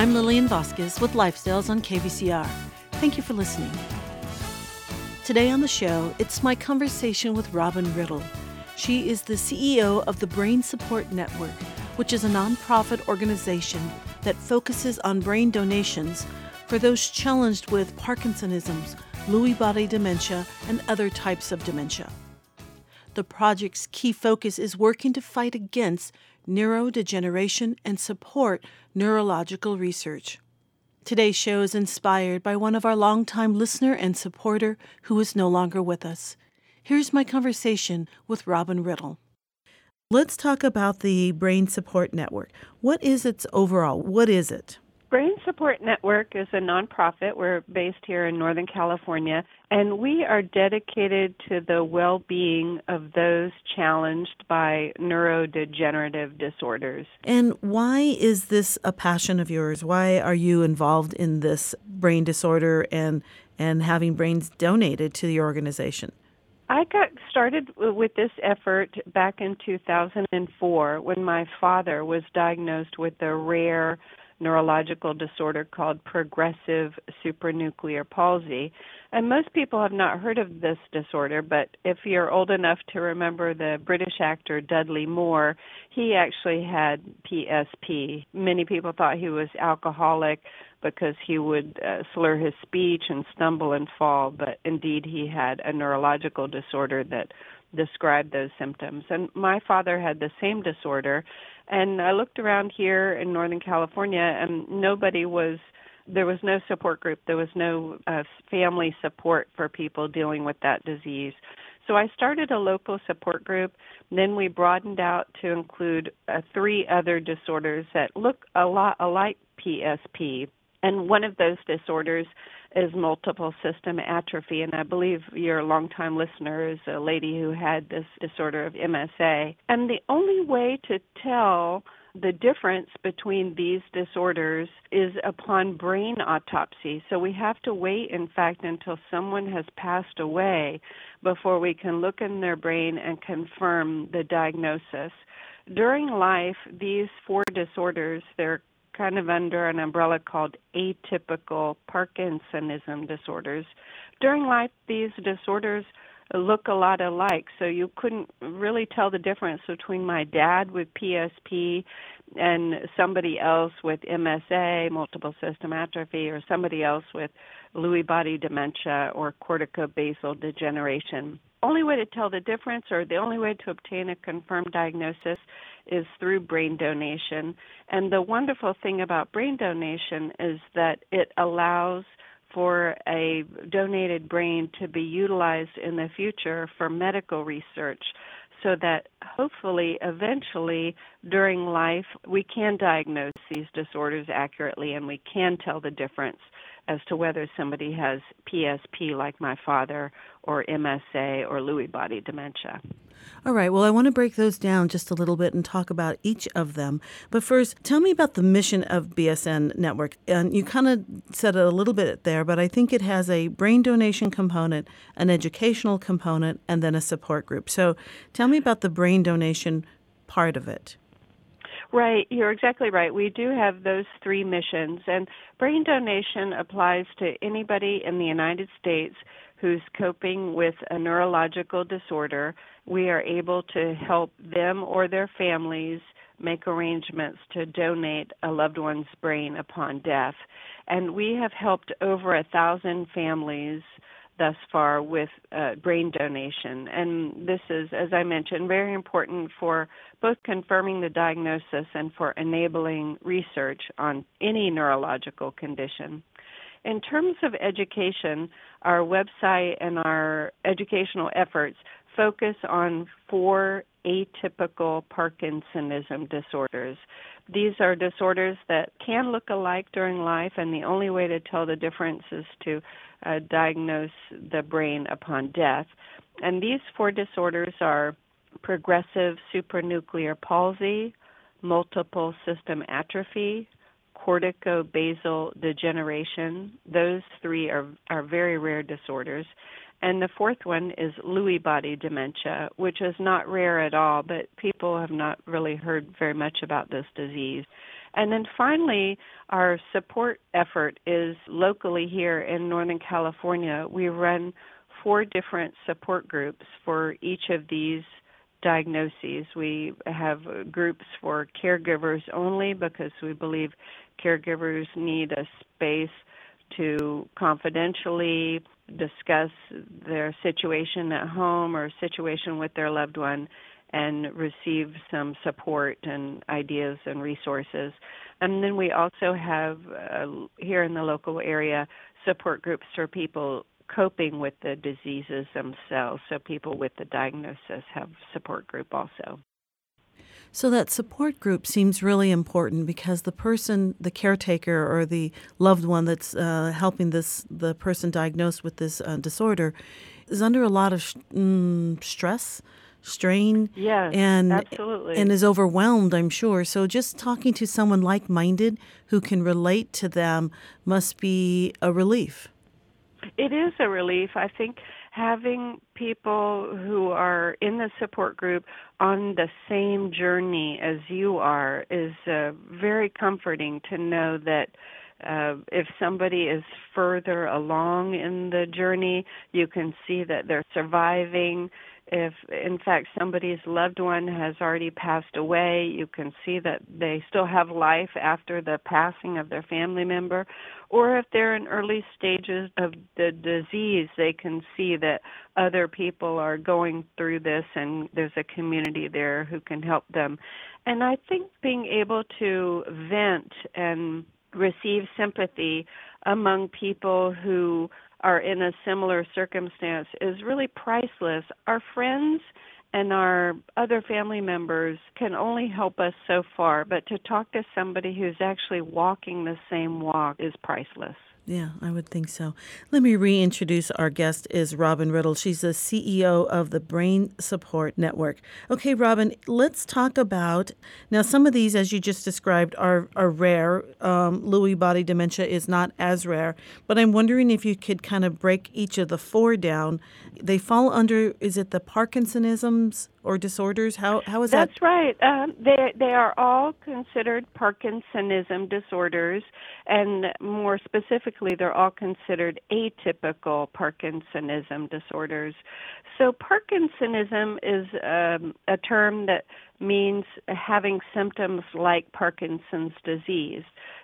I'm Lillian Vasquez with Lifestyles on KVCR. Thank you for listening. Today on the show, it's my conversation with Robin Riddle. She is the CEO of the Brain Support Network, which is a nonprofit organization that focuses on brain donations for those challenged with Parkinsonisms, Lewy body dementia, and other types of dementia. The project's key focus is working to fight against neurodegeneration and support neurological research. Today's show is inspired by one of our longtime listener and supporter who is no longer with us. Here's my conversation with Robin Riddle. Let's talk about the Brain Support Network. What is its overall? What is it? Brain Support Network is a nonprofit. We're based here in Northern California, and we are dedicated to the well being of those challenged by neurodegenerative disorders. And why is this a passion of yours? Why are you involved in this brain disorder and, and having brains donated to the organization? I got started with this effort back in 2004 when my father was diagnosed with a rare neurological disorder called progressive supranuclear palsy. And most people have not heard of this disorder, but if you're old enough to remember the British actor Dudley Moore, he actually had PSP. Many people thought he was alcoholic because he would uh, slur his speech and stumble and fall, but indeed he had a neurological disorder that described those symptoms. And my father had the same disorder, and I looked around here in Northern California, and nobody was. There was no support group. There was no uh, family support for people dealing with that disease. So I started a local support group. Then we broadened out to include uh, three other disorders that look a lot alike PSP. And one of those disorders is multiple system atrophy. And I believe your longtime listener is a lady who had this disorder of MSA. And the only way to tell the difference between these disorders is upon brain autopsy. So we have to wait, in fact, until someone has passed away before we can look in their brain and confirm the diagnosis. During life, these four disorders, they're kind of under an umbrella called atypical Parkinsonism disorders. During life, these disorders look a lot alike, so you couldn't really tell the difference between my dad with PSP and somebody else with MSA, multiple system atrophy, or somebody else with Lewy body dementia or corticobasal degeneration. Only way to tell the difference, or the only way to obtain a confirmed diagnosis, is through brain donation. And the wonderful thing about brain donation is that it allows for a donated brain to be utilized in the future for medical research so that hopefully eventually during life we can diagnose these disorders accurately and we can tell the difference as to whether somebody has PSP like my father or MSA or Lewy body dementia. All right. Well, I want to break those down just a little bit and talk about each of them. But first, tell me about the mission of BSN Network. And you kind of said it a little bit there, but I think it has a brain donation component, an educational component, and then a support group. So tell me about the brain donation part of it. Right, you're exactly right. We do have those three missions, and brain donation applies to anybody in the United States who's coping with a neurological disorder, we are able to help them or their families make arrangements to donate a loved one's brain upon death. And we have helped over a thousand families thus far with uh, brain donation. And this is, as I mentioned, very important for both confirming the diagnosis and for enabling research on any neurological condition. In terms of education, our website and our educational efforts focus on four atypical Parkinsonism disorders. These are disorders that can look alike during life, and the only way to tell the difference is to uh, diagnose the brain upon death. And these four disorders are progressive supranuclear palsy, multiple system atrophy, corticobasal degeneration. Those three are, are very rare disorders. And the fourth one is Lewy body dementia, which is not rare at all, but people have not really heard very much about this disease. And then finally, our support effort is locally here in Northern California. We run four different support groups for each of these diagnoses. We have groups for caregivers only because we believe caregivers need a space to confidentially discuss their situation at home or situation with their loved one and receive some support and ideas and resources. And then we also have uh, here in the local area support groups for people coping with the diseases themselves. So people with the diagnosis have support group also. So that support group seems really important because the person, the caretaker or the loved one that's uh, helping this the person diagnosed with this uh, disorder is under a lot of sh- mm, stress, strain, yes, and absolutely. and is overwhelmed. I'm sure. So just talking to someone like-minded who can relate to them must be a relief. It is a relief. I think having people who are in the support group on the same journey as you are is uh, very comforting to know that uh, if somebody is further along in the journey, you can see that they're surviving if in fact somebody's loved one has already passed away, you can see that they still have life after the passing of their family member. Or if they're in early stages of the disease, they can see that other people are going through this and there's a community there who can help them. And I think being able to vent and receive sympathy among people who are in a similar circumstance is really priceless. Our friends and our other family members can only help us so far, but to talk to somebody who's actually walking the same walk is priceless. Yeah, I would think so. Let me reintroduce our guest is Robin Riddle. She's the CEO of the Brain Support Network. Okay, Robin, let's talk about now. Some of these, as you just described, are are rare. Um, Lewy body dementia is not as rare, but I'm wondering if you could kind of break each of the four down. They fall under is it the Parkinsonisms or disorders? How how is That's that? That's right. Um, they they are all considered Parkinsonism disorders, and more specifically, they're all considered atypical Parkinsonism disorders. So Parkinsonism is um, a term that means having symptoms like Parkinson's disease.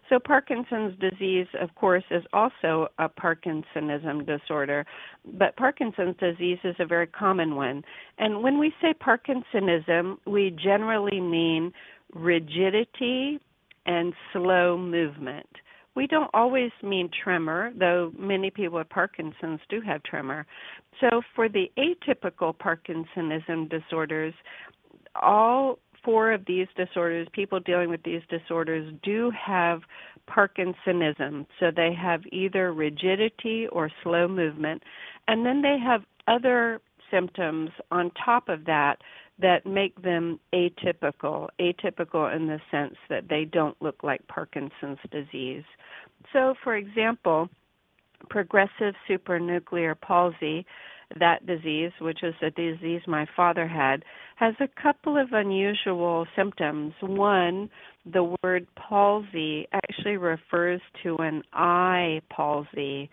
So, Parkinson's disease, of course, is also a Parkinsonism disorder, but Parkinson's disease is a very common one. And when we say Parkinsonism, we generally mean rigidity and slow movement. We don't always mean tremor, though many people with Parkinson's do have tremor. So, for the atypical Parkinsonism disorders, all four of these disorders, people dealing with these disorders do have Parkinsonism. So they have either rigidity or slow movement. And then they have other symptoms on top of that that make them atypical, atypical in the sense that they don't look like Parkinson's disease. So, for example, progressive supranuclear palsy that disease, which is a disease my father had, has a couple of unusual symptoms. One, the word palsy actually refers to an eye palsy.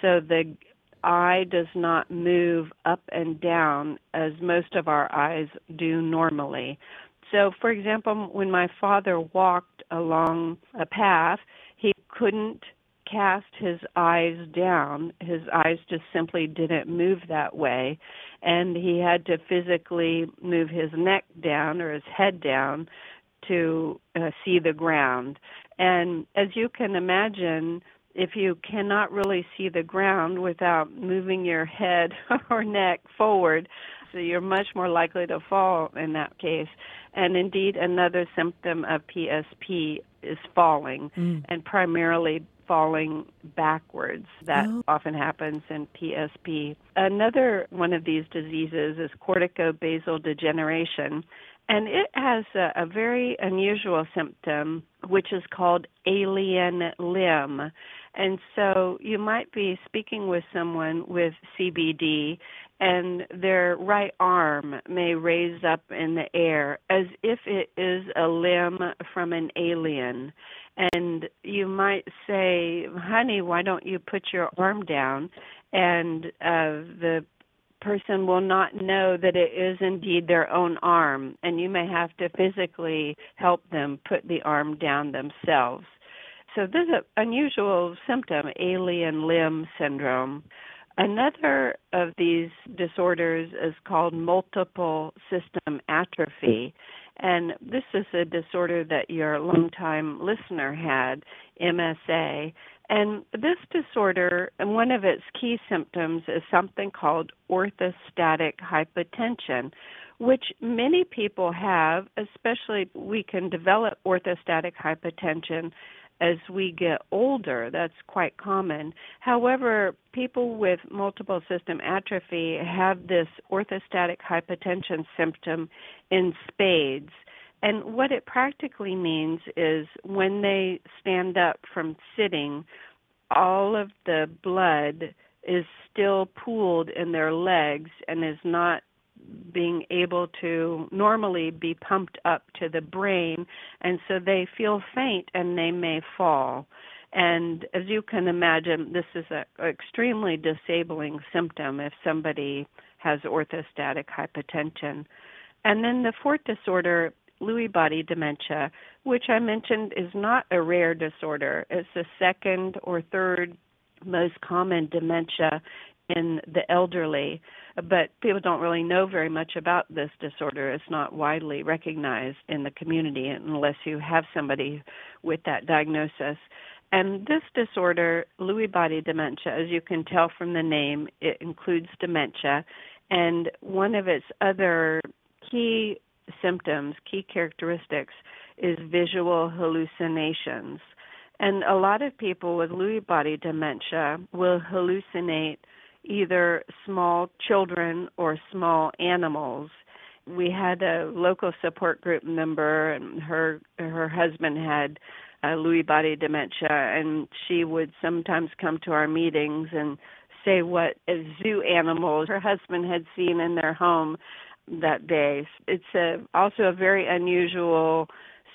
So the eye does not move up and down as most of our eyes do normally. So, for example, when my father walked along a path, he couldn't cast his eyes down. His eyes just simply didn't move that way. And he had to physically move his neck down or his head down to uh, see the ground. And as you can imagine, if you cannot really see the ground without moving your head or neck forward, so you're much more likely to fall in that case. And indeed, another symptom of PSP is falling, mm. and primarily falling backwards. That oh. often happens in PSP. Another one of these diseases is corticobasal degeneration, and it has a, a very unusual symptom, which is called alien limb. And so you might be speaking with someone with CBD and their right arm may raise up in the air as if it is a limb from an alien. And you might say, honey, why don't you put your arm down? And uh, the person will not know that it is indeed their own arm, and you may have to physically help them put the arm down themselves. So this is an unusual symptom, alien limb syndrome. Another of these disorders is called multiple system atrophy. And this is a disorder that your longtime listener had, MSA. And this disorder, and one of its key symptoms is something called orthostatic hypotension, which many people have, especially we can develop orthostatic hypotension as we get older. That's quite common. However, people with multiple system atrophy have this orthostatic hypotension symptom in spades. And what it practically means is when they stand up from sitting, all of the blood is still pooled in their legs and is not being able to normally be pumped up to the brain, and so they feel faint and they may fall. And as you can imagine, this is an extremely disabling symptom if somebody has orthostatic hypotension. And then the fourth disorder, Lewy body dementia, which I mentioned is not a rare disorder. It's the second or third most common dementia in the elderly, but people don't really know very much about this disorder. It's not widely recognized in the community unless you have somebody with that diagnosis. And this disorder, Lewy body dementia, as you can tell from the name, it includes dementia. And one of its other key symptoms, key characteristics, is visual hallucinations. And a lot of people with Lewy body dementia will hallucinate either small children or small animals. We had a local support group member, and her her husband had uh, Lewy body dementia, and she would sometimes come to our meetings and say what a zoo animals her husband had seen in their home that day. It's a, also a very unusual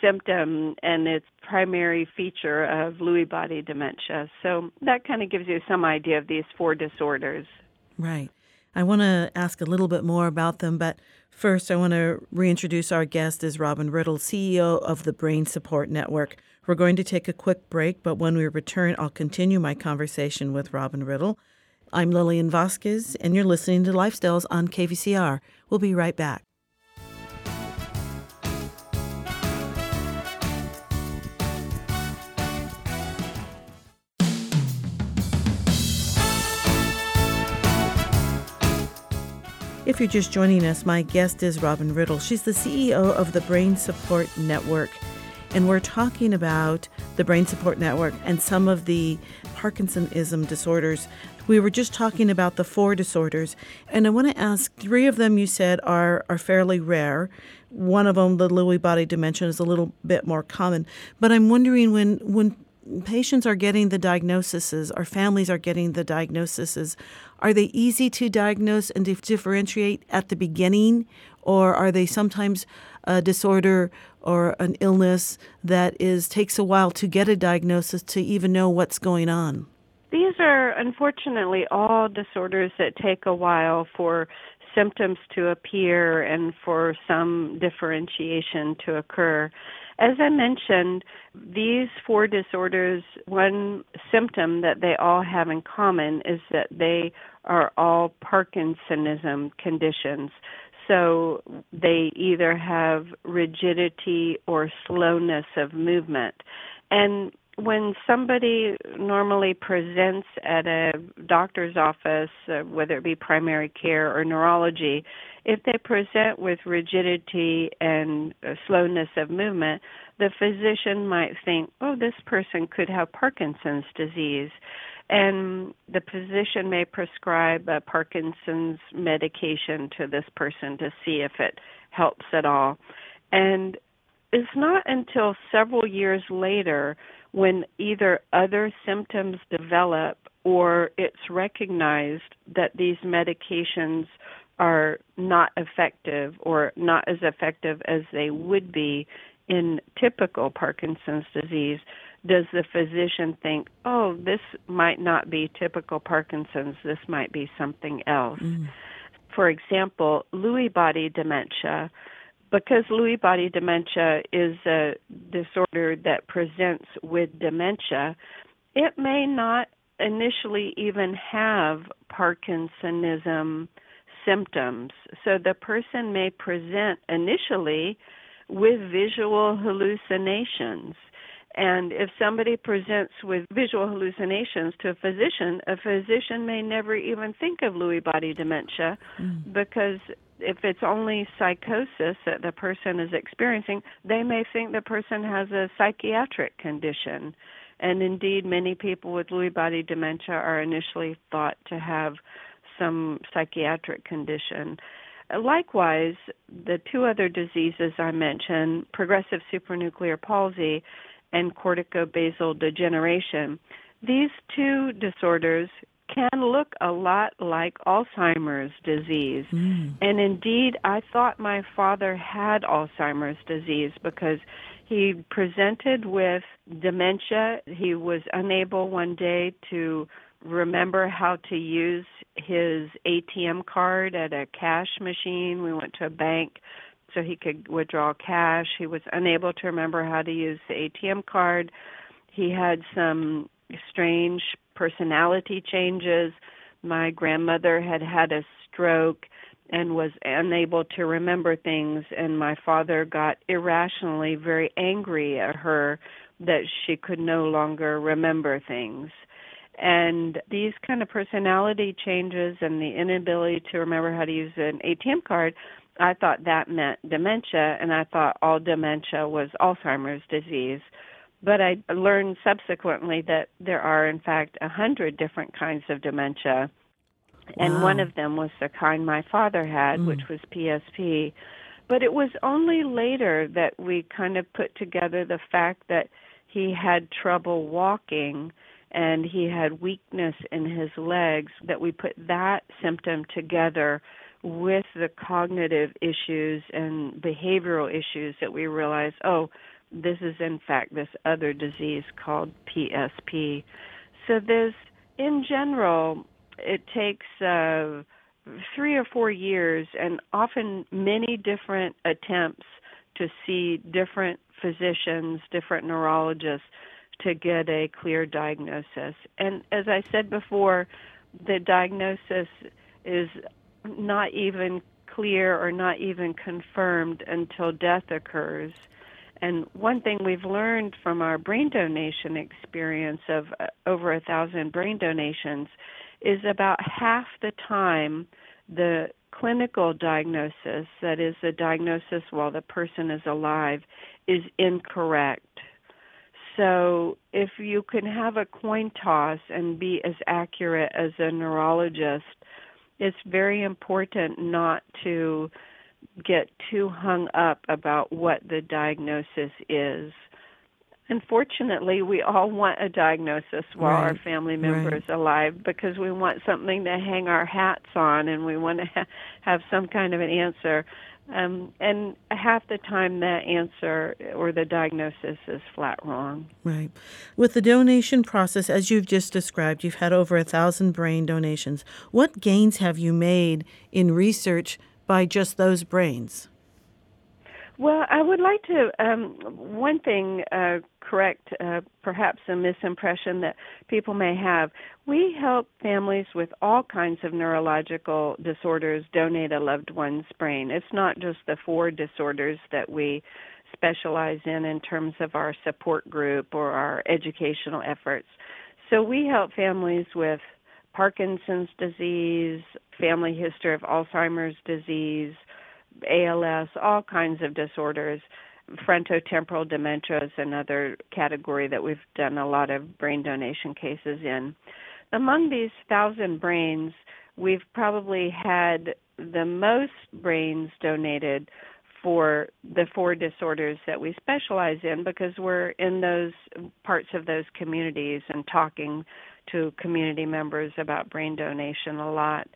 symptom and its primary feature of Lewy body dementia. So that kind of gives you some idea of these four disorders. Right. I want to ask a little bit more about them, but first I want to reintroduce our guest as Robin Riddle, CEO of the Brain Support Network. We're going to take a quick break, but when we return, I'll continue my conversation with Robin Riddle. I'm Lillian Vasquez, and you're listening to Lifestyles on KVCR. We'll be right back. If you're just joining us, my guest is Robin Riddle. She's the CEO of the Brain Support Network. And we're talking about the Brain Support Network and some of the Parkinsonism disorders. We were just talking about the four disorders. And I want to ask three of them you said are, are fairly rare. One of them, the Lewy body dementia, is a little bit more common. But I'm wondering when, when patients are getting the diagnoses, our families are getting the diagnoses, are they easy to diagnose and differentiate at the beginning, or are they sometimes a disorder or an illness that is takes a while to get a diagnosis to even know what's going on? These are unfortunately all disorders that take a while for symptoms to appear and for some differentiation to occur. As I mentioned, these four disorders, one symptom that they all have in common is that they are all Parkinsonism conditions. So they either have rigidity or slowness of movement. And when somebody normally presents at a doctor's office, uh, whether it be primary care or neurology, if they present with rigidity and uh, slowness of movement, the physician might think, oh, this person could have Parkinson's disease. And the physician may prescribe a Parkinson's medication to this person to see if it helps at all. And it's not until several years later when either other symptoms develop or it's recognized that these medications are not effective or not as effective as they would be in typical Parkinson's disease, does the physician think, oh, this might not be typical Parkinson's, this might be something else? Mm. For example, Lewy body dementia, because Lewy body dementia is a disorder that presents with dementia, it may not initially even have Parkinsonism symptoms. So the person may present initially with visual hallucinations. And if somebody presents with visual hallucinations to a physician, a physician may never even think of Lewy body dementia mm. because if it's only psychosis that the person is experiencing, they may think the person has a psychiatric condition. And indeed, many people with Lewy body dementia are initially thought to have some psychiatric condition. Likewise, the two other diseases I mentioned, progressive supranuclear palsy and corticobasal degeneration, these two disorders can look a lot like Alzheimer's disease. Mm. And indeed, I thought my father had Alzheimer's disease because he presented with dementia. He was unable one day to remember how to use his ATM card at a cash machine. We went to a bank so he could withdraw cash. He was unable to remember how to use the ATM card. He had some strange personality changes. My grandmother had had a stroke and was unable to remember things and my father got irrationally very angry at her that she could no longer remember things and these kind of personality changes and the inability to remember how to use an ATM card, I thought that meant dementia, and I thought all dementia was Alzheimer's disease. But I learned subsequently that there are, in fact, a hundred different kinds of dementia. And one of them was the kind my father had, mm. which was PSP. But it was only later that we kind of put together the fact that he had trouble walking and he had weakness in his legs, that we put that symptom together with the cognitive issues and behavioral issues that we realized, oh, this is in fact this other disease called PSP. So there's, in general, it takes uh, three or four years and often many different attempts to see different physicians, different neurologists to get a clear diagnosis. And as I said before, the diagnosis is not even clear or not even confirmed until death occurs. And one thing we've learned from our brain donation experience of uh, over a thousand brain donations is about half the time the clinical diagnosis, that is, the diagnosis while the person is alive, is incorrect. So if you can have a coin toss and be as accurate as a neurologist, it's very important not to get too hung up about what the diagnosis is. Unfortunately, we all want a diagnosis while right. our family member is alive because we want something to hang our hats on and we want to ha- have some kind of an answer. Um, and half the time, the answer or the diagnosis is flat wrong. Right. With the donation process, as you've just described, you've had over a thousand brain donations. What gains have you made in research by just those brains? Well, I would like to um, one thing uh, correct uh, perhaps a misimpression that people may have. We help families with all kinds of neurological disorders donate a loved one's brain. It's not just the four disorders that we specialize in in terms of our support group or our educational efforts. So we help families with Parkinson's disease, family history of Alzheimer's disease, ALS, all kinds of disorders. Frontotemporal dementia is another category that we've done a lot of brain donation cases in. Among these thousand brains, we've probably had the most brains donated for the four disorders that we specialize in because we're in those parts of those communities and talking to community members about brain donation a lot.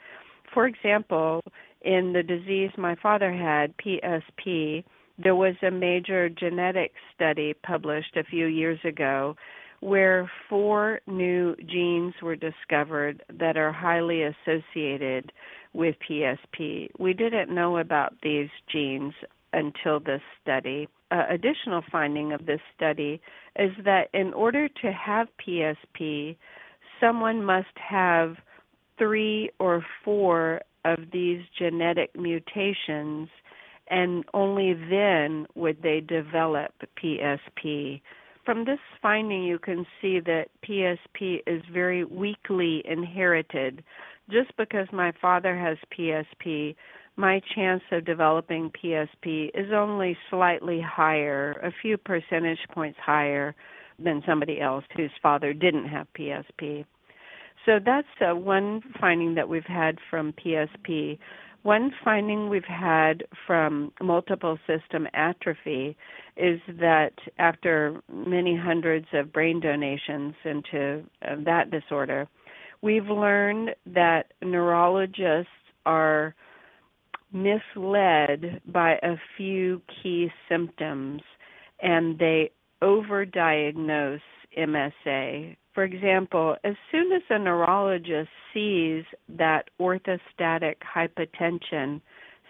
For example, in the disease my father had, PSP, there was a major genetic study published a few years ago where four new genes were discovered that are highly associated with PSP. We didn't know about these genes until this study. Uh, additional finding of this study is that in order to have PSP, someone must have three or four of these genetic mutations, and only then would they develop PSP. From this finding, you can see that PSP is very weakly inherited. Just because my father has PSP, my chance of developing PSP is only slightly higher, a few percentage points higher than somebody else whose father didn't have PSP. So that's uh, one finding that we've had from PSP. One finding we've had from multiple system atrophy is that after many hundreds of brain donations into uh, that disorder, we've learned that neurologists are misled by a few key symptoms and they overdiagnose MSA for example, as soon as a neurologist sees that orthostatic hypotension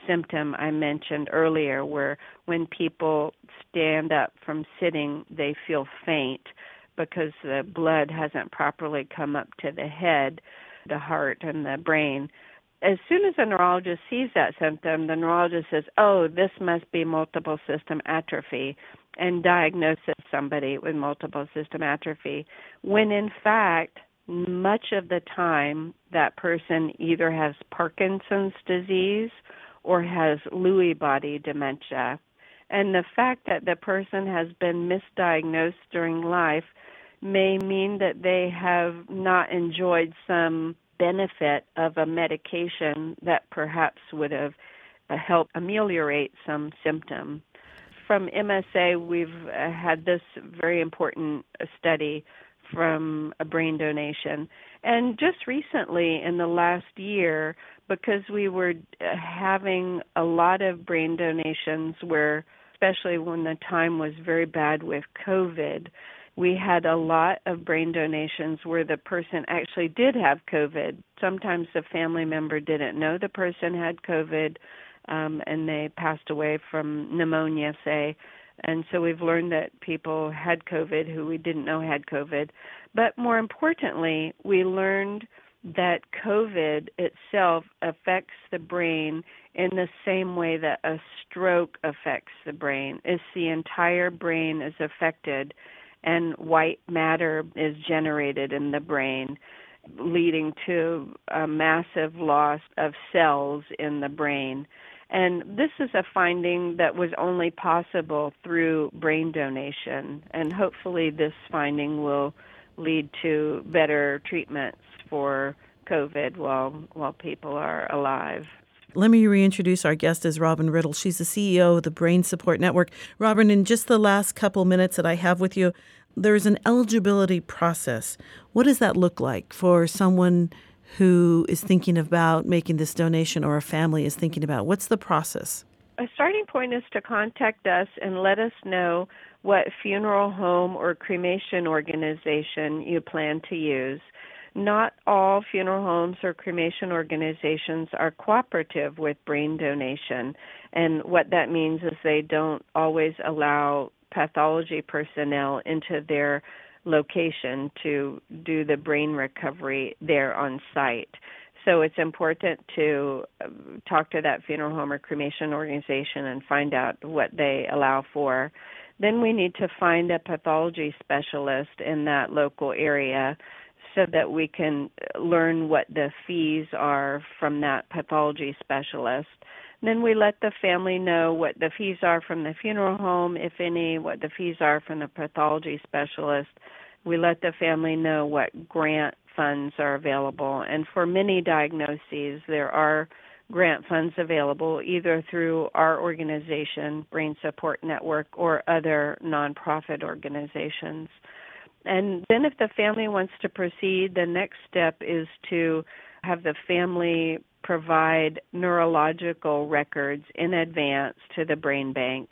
symptom I mentioned earlier, where when people stand up from sitting, they feel faint because the blood hasn't properly come up to the head, the heart, and the brain. As soon as a neurologist sees that symptom, the neurologist says, Oh, this must be multiple system atrophy and diagnosis somebody with multiple system atrophy when in fact much of the time that person either has Parkinson's disease or has Lewy body dementia. And the fact that the person has been misdiagnosed during life may mean that they have not enjoyed some benefit of a medication that perhaps would have uh, helped ameliorate some symptom from MSA, we've uh, had this very important study from a brain donation. And just recently, in the last year, because we were uh, having a lot of brain donations where, especially when the time was very bad with COVID, we had a lot of brain donations where the person actually did have COVID. Sometimes the family member didn't know the person had COVID um, and they passed away from pneumonia, say. And so we've learned that people had COVID who we didn't know had COVID. But more importantly, we learned that COVID itself affects the brain in the same way that a stroke affects the brain. Is the entire brain is affected and white matter is generated in the brain leading to a massive loss of cells in the brain. And this is a finding that was only possible through brain donation. And hopefully, this finding will lead to better treatments for COVID while, while people are alive. Let me reintroduce our guest as Robin Riddle. She's the CEO of the Brain Support Network. Robin, in just the last couple minutes that I have with you, there's an eligibility process. What does that look like for someone who is thinking about making this donation or a family is thinking about? What's the process? A starting point is to contact us and let us know what funeral home or cremation organization you plan to use. Not all funeral homes or cremation organizations are cooperative with brain donation, and what that means is they don't always allow pathology personnel into their location to do the brain recovery there on site. So it's important to um, talk to that funeral home or cremation organization and find out what they allow for. Then we need to find a pathology specialist in that local area so that we can learn what the fees are from that pathology specialist. Then we let the family know what the fees are from the funeral home, if any, what the fees are from the pathology specialist. We let the family know what grant funds are available. And for many diagnoses, there are grant funds available either through our organization, Brain Support Network, or other nonprofit organizations. And then, if the family wants to proceed, the next step is to have the family provide neurological records in advance to the brain bank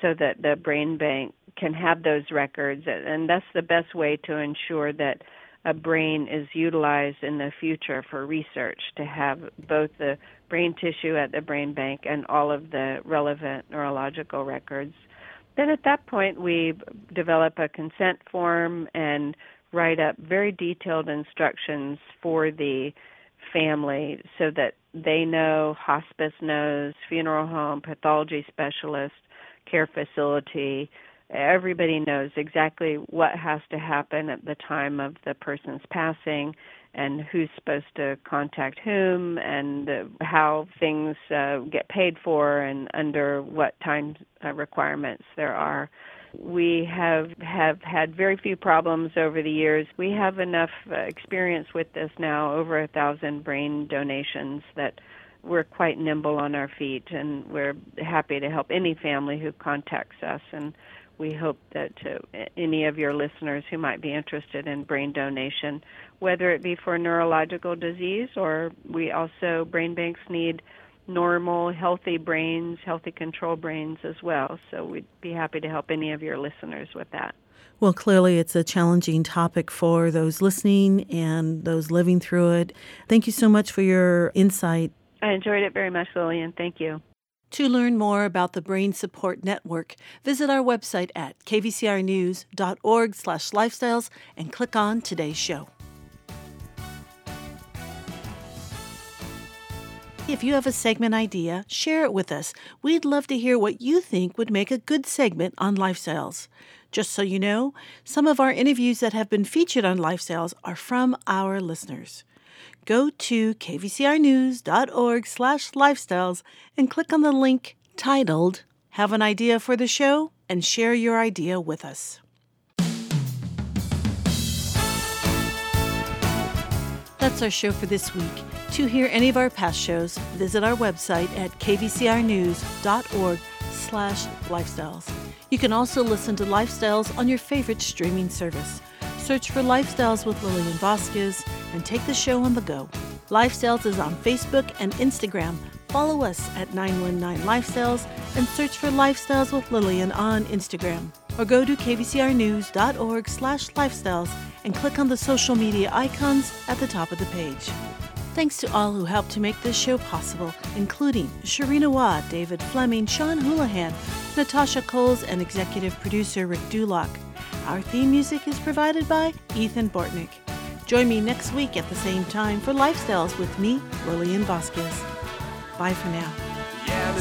so that the brain bank can have those records and that's the best way to ensure that a brain is utilized in the future for research to have both the brain tissue at the brain bank and all of the relevant neurological records. Then at that point, we develop a consent form and write up very detailed instructions for the family so that they know, hospice knows, funeral home, pathology specialist, care facility, everybody knows exactly what has to happen at the time of the person's passing and who's supposed to contact whom and uh, how things uh, get paid for and under what time uh, requirements there are. We have have had very few problems over the years. We have enough uh, experience with this now, over a thousand brain donations that we're quite nimble on our feet, and we're happy to help any family who contacts us. And we hope that uh, any of your listeners who might be interested in brain donation, whether it be for neurological disease or we also brain banks need normal, healthy brains, healthy control brains as well. So we'd be happy to help any of your listeners with that. Well, clearly, it's a challenging topic for those listening and those living through it. Thank you so much for your insight. I enjoyed it very much, Lillian. Thank you. To learn more about the Brain Support Network, visit our website at kvcrnews.org/lifestyles and click on today's show. If you have a segment idea, share it with us. We'd love to hear what you think would make a good segment on lifestyles. Just so you know, some of our interviews that have been featured on lifestyles are from our listeners. Go to kvcrnews.org slash lifestyles and click on the link titled "Have an idea for the show?" and share your idea with us. That's our show for this week. To hear any of our past shows, visit our website at kvcrnews.org slash lifestyles. You can also listen to Lifestyles on your favorite streaming service. Search for Lifestyles with Lillian Vasquez and take the show on the go. Lifestyles is on Facebook and Instagram. Follow us at 919 Lifestyles and search for Lifestyles with Lillian on Instagram. Or go to kvcrnews.org slash lifestyles and click on the social media icons at the top of the page. Thanks to all who helped to make this show possible, including Sharina Watt, David Fleming, Sean Houlihan, Natasha Coles, and executive producer Rick Dulock. Our theme music is provided by Ethan Bortnick. Join me next week at the same time for Lifestyles with me, Lillian Vasquez. Bye for now. Yeah,